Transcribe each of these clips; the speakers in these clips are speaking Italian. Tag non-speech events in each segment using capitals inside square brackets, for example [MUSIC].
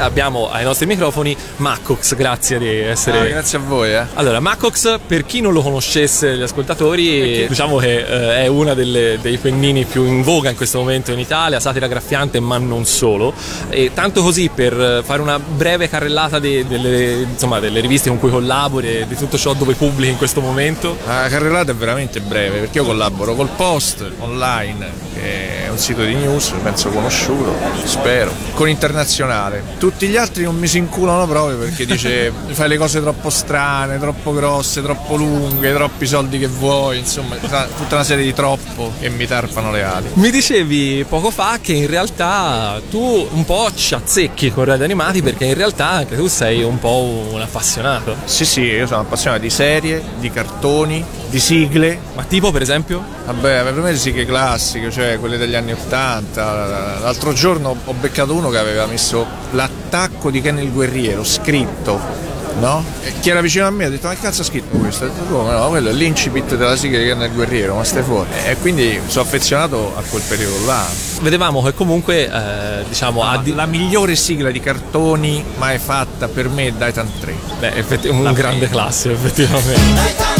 Abbiamo ai nostri microfoni Maccox, grazie di essere. Ah, grazie a voi. Eh. Allora, Maccox, per chi non lo conoscesse, gli ascoltatori, diciamo che eh, è delle, dei pennini più in voga in questo momento in Italia, satira graffiante, ma non solo. E tanto così per fare una breve carrellata de, delle, insomma, delle riviste con cui collabori e di tutto ciò dove pubblichi in questo momento. La carrellata è veramente breve perché io collaboro col Post online, che è un sito di news, penso conosciuto, spero, con Internazionale. Tutti gli altri non mi si inculano proprio perché dice [LAUGHS] fai le cose troppo strane, troppo grosse, troppo lunghe, troppi soldi che vuoi, insomma, tutta una serie di troppo che mi tarpano le ali. Mi dicevi poco fa che in realtà tu un po' ci azzecchi con Radio Animati perché in realtà anche tu sei un po' un appassionato. Sì, sì, io sono appassionato di serie, di cartoni, di sigle. Ma tipo per esempio? Vabbè, per me le sigle classiche, cioè quelle degli anni Ottanta. L'altro giorno ho beccato uno che aveva messo l'attacco di Ken il Guerriero, scritto. No? E chi era vicino a me ha detto ma che cazzo ha scritto questo? Ho detto come no, quello è l'incipit della sigla di Ken il Guerriero, ma stai fuori. E quindi sono affezionato a quel periodo là. Vedevamo che comunque eh, diciamo no, di... la migliore sigla di cartoni mai fatta per me è Daitan 3. Beh, effetti- un la grande classico effettivamente.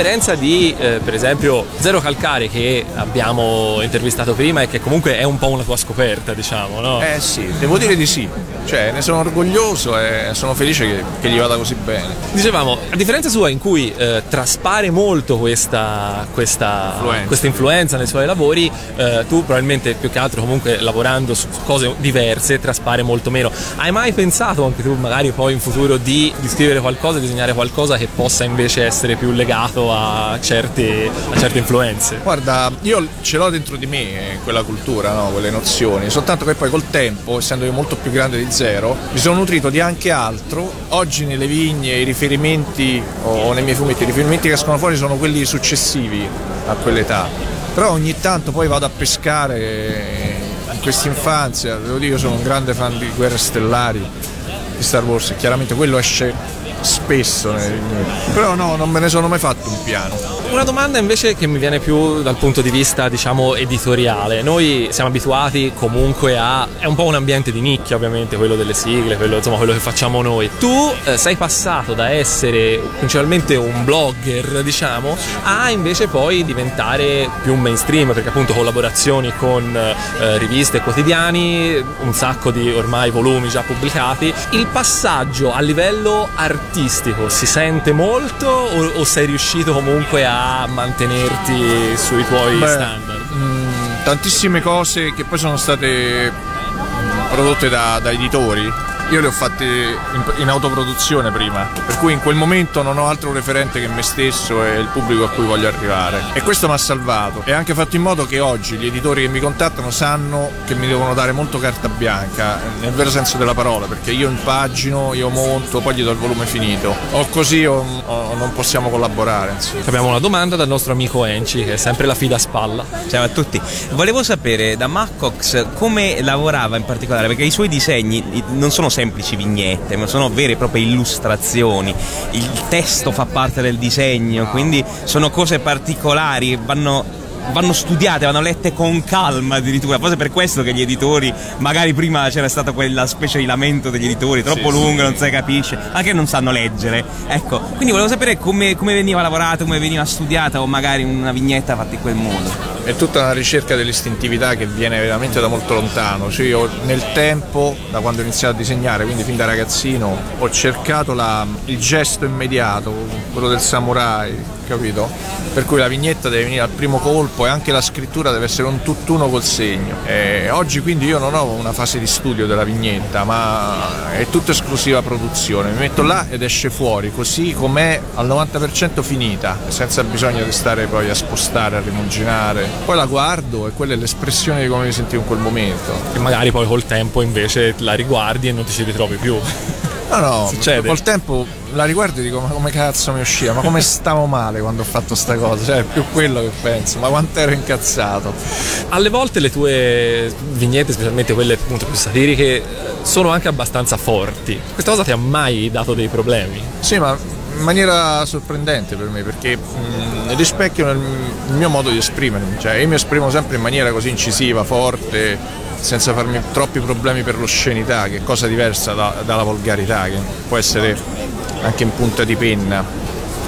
differenza di, eh, per esempio, Zero Calcare che abbiamo intervistato prima e che comunque è un po' una tua scoperta, diciamo, no? Eh sì, devo dire di sì. Cioè, ne sono orgoglioso e sono felice che, che gli vada così bene. Dicevamo, a differenza sua in cui eh, traspare molto questa, questa, influenza. questa, influenza. nei suoi lavori, eh, tu probabilmente più che altro comunque lavorando su cose diverse traspare molto meno. Hai mai pensato anche tu magari poi in futuro di, di scrivere qualcosa, disegnare qualcosa che possa invece essere più legato a, certi, a certe influenze? Guarda, io ce l'ho dentro di me eh, quella cultura, no? quelle nozioni, soltanto che poi col tempo, essendo io molto più grande di zero, mi sono nutrito di anche altro. Oggi nelle vigne i riferimenti o nei miei fumetti, i riferimenti che escono fuori sono quelli successivi a quell'età. Però ogni tanto poi vado a pescare in questa infanzia, devo dire io sono un grande fan di Guerre Stellari, di Star Wars, chiaramente quello esce spesso, però no, non me ne sono mai fatto un piano. Una domanda invece che mi viene più dal punto di vista, diciamo, editoriale. Noi siamo abituati comunque a. è un po' un ambiente di nicchia, ovviamente, quello delle sigle, quello, insomma, quello che facciamo noi. Tu eh, sei passato da essere principalmente un blogger, diciamo, a invece poi diventare più un mainstream, perché appunto collaborazioni con eh, riviste quotidiani, un sacco di ormai volumi già pubblicati. Il passaggio a livello artistico si sente molto o, o sei riuscito comunque a mantenerti sui tuoi Beh, standard? Mh, mm, tantissime cose che poi sono state prodotte da, da editori io le ho fatte in, in, autoproduzione prima, per cui in quel momento non ho altro referente che me stesso e il pubblico a cui voglio arrivare. E questo mi ha salvato e ha anche fatto in modo che oggi gli editori che mi contattano sanno che mi devono dare molto carta bianca, nel vero senso della parola, perché io impagino, io monto, poi gli do il volume finito. O così o, o non possiamo collaborare. Insomma. Abbiamo una domanda dal nostro amico Enci, che è sempre la fida a spalla. Ciao a tutti. Volevo sapere da Maccox come lavorava in particolare, perché i suoi disegni non sono sempre semplici vignette, ma sono vere e proprie illustrazioni. Il testo fa parte del disegno, quindi sono cose particolari, vanno vanno studiate, vanno lette con calma addirittura. Forse per questo che gli editori, magari prima c'era stata quella specie di lamento degli editori, troppo sì, lungo, sì. non si capisce, anche non sanno leggere. Ecco, quindi volevo sapere come, come veniva lavorata, come veniva studiata o magari una vignetta fatta in quel modo. È tutta una ricerca dell'istintività che viene veramente da molto lontano. Cioè io nel tempo, da quando ho iniziato a disegnare, quindi fin da ragazzino, ho cercato la, il gesto immediato, quello del samurai, capito? Per cui la vignetta deve venire al primo colpo e anche la scrittura deve essere un tutt'uno col segno. E oggi quindi io non ho una fase di studio della vignetta, ma è tutta esclusiva produzione. Mi metto là ed esce fuori, così com'è al 90% finita, senza bisogno di stare poi a spostare, a rimuginare. Poi la guardo e quella è l'espressione di come mi sentivo in quel momento. E magari poi col tempo invece la riguardi e non ti ci ritrovi più. [LAUGHS] No, no, Succede. col tempo la riguardo e dico ma come cazzo mi usciva, ma come stavo male quando ho fatto sta cosa, cioè è più quello che penso, ma quanto ero incazzato. Alle volte le tue vignette, specialmente quelle appunto più satiriche, sono anche abbastanza forti. Questa cosa ti ha mai dato dei problemi? Sì, ma in maniera sorprendente per me perché mh, rispecchiano il, il mio modo di esprimermi, cioè io mi esprimo sempre in maniera così incisiva, forte, senza farmi troppi problemi per l'oscenità, che è cosa diversa da, dalla volgarità, che può essere anche in punta di penna,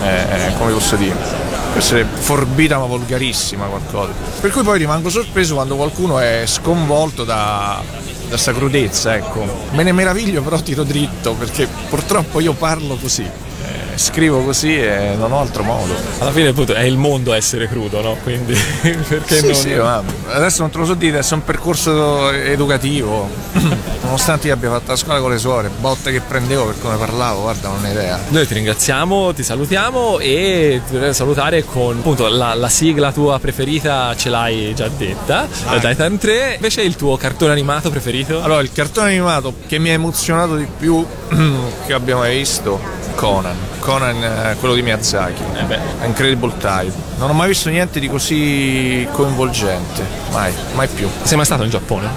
eh, eh come posso dire, può essere forbita ma volgarissima qualcosa. Per cui poi rimango sorpreso quando qualcuno è sconvolto da, da sta crudezza, ecco. Me ne meraviglio però tiro dritto perché purtroppo io parlo così scrivo così e non ho altro modo. Alla fine appunto è il mondo essere crudo, no? Quindi [LAUGHS] perché sì, non... Sì, ma adesso non te lo so dire, è un percorso educativo. [CLEARS THROAT] Nonostante io abbia fatto la scuola con le suore, botte che prendevo per come parlavo, guarda, non ho idea. Noi ti ringraziamo, ti salutiamo e ti vorrei salutare con appunto la, la sigla tua preferita ce l'hai già detta, ah. Titan 3. Invece il tuo cartone animato preferito? Allora, il cartone animato che mi ha emozionato di più [CLEARS THROAT] che abbiamo mai visto, Conan. Conan, eh, quello di Miyazaki. Eh Incredible Tide. Non ho mai visto niente di così coinvolgente. Mai, mai più. Sei mai stato in Giappone?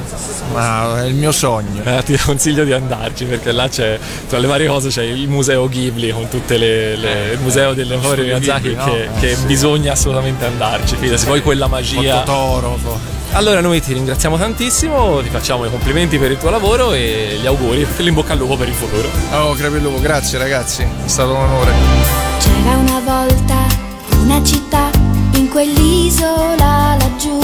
Ma è il mio sogno. Eh, ti [LAUGHS] consiglio di andarci perché là c'è, tra le varie cose, c'è il museo Ghibli con tutte le. le il museo delle opere di Miyazaki Ghibli, che, no? che eh, sì. bisogna assolutamente andarci. Fidati, poi quella magia. Totoro. Allora noi ti ringraziamo tantissimo, ti facciamo i complimenti per il tuo lavoro e gli auguri, e l'in bocca al lupo per il futuro. Oh, crepe il lupo, grazie ragazzi, è stato un onore. C'era una volta una città in quell'isola laggiù.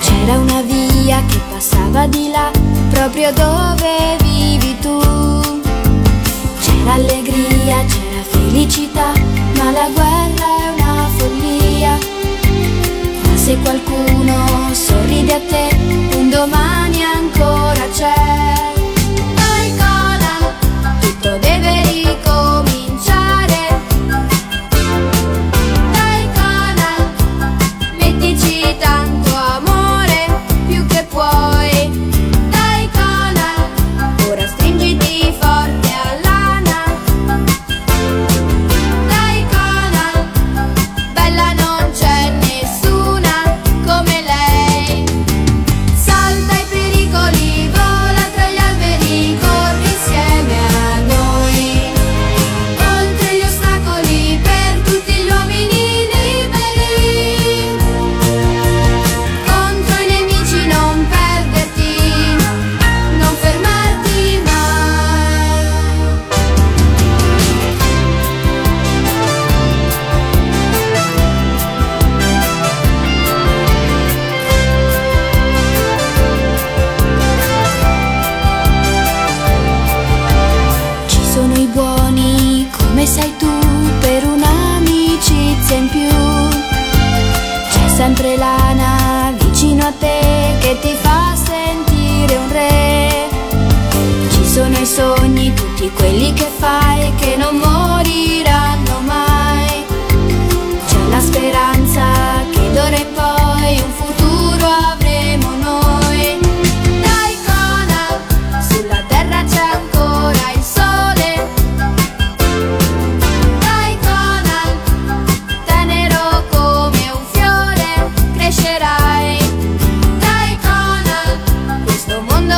C'era una via che passava di là, proprio dove vivi tu. C'era allegria, c'era felicità, ma la guerra è una follia. Se qualcuno sorride a te, un domani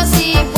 questo